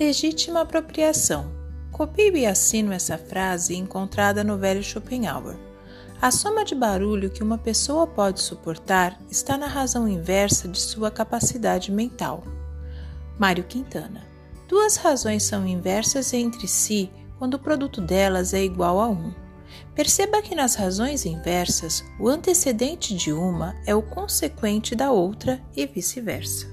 Legítima apropriação. Copio e assino essa frase encontrada no velho Schopenhauer. A soma de barulho que uma pessoa pode suportar está na razão inversa de sua capacidade mental. Mário Quintana. Duas razões são inversas entre si quando o produto delas é igual a um. Perceba que nas razões inversas, o antecedente de uma é o consequente da outra e vice-versa.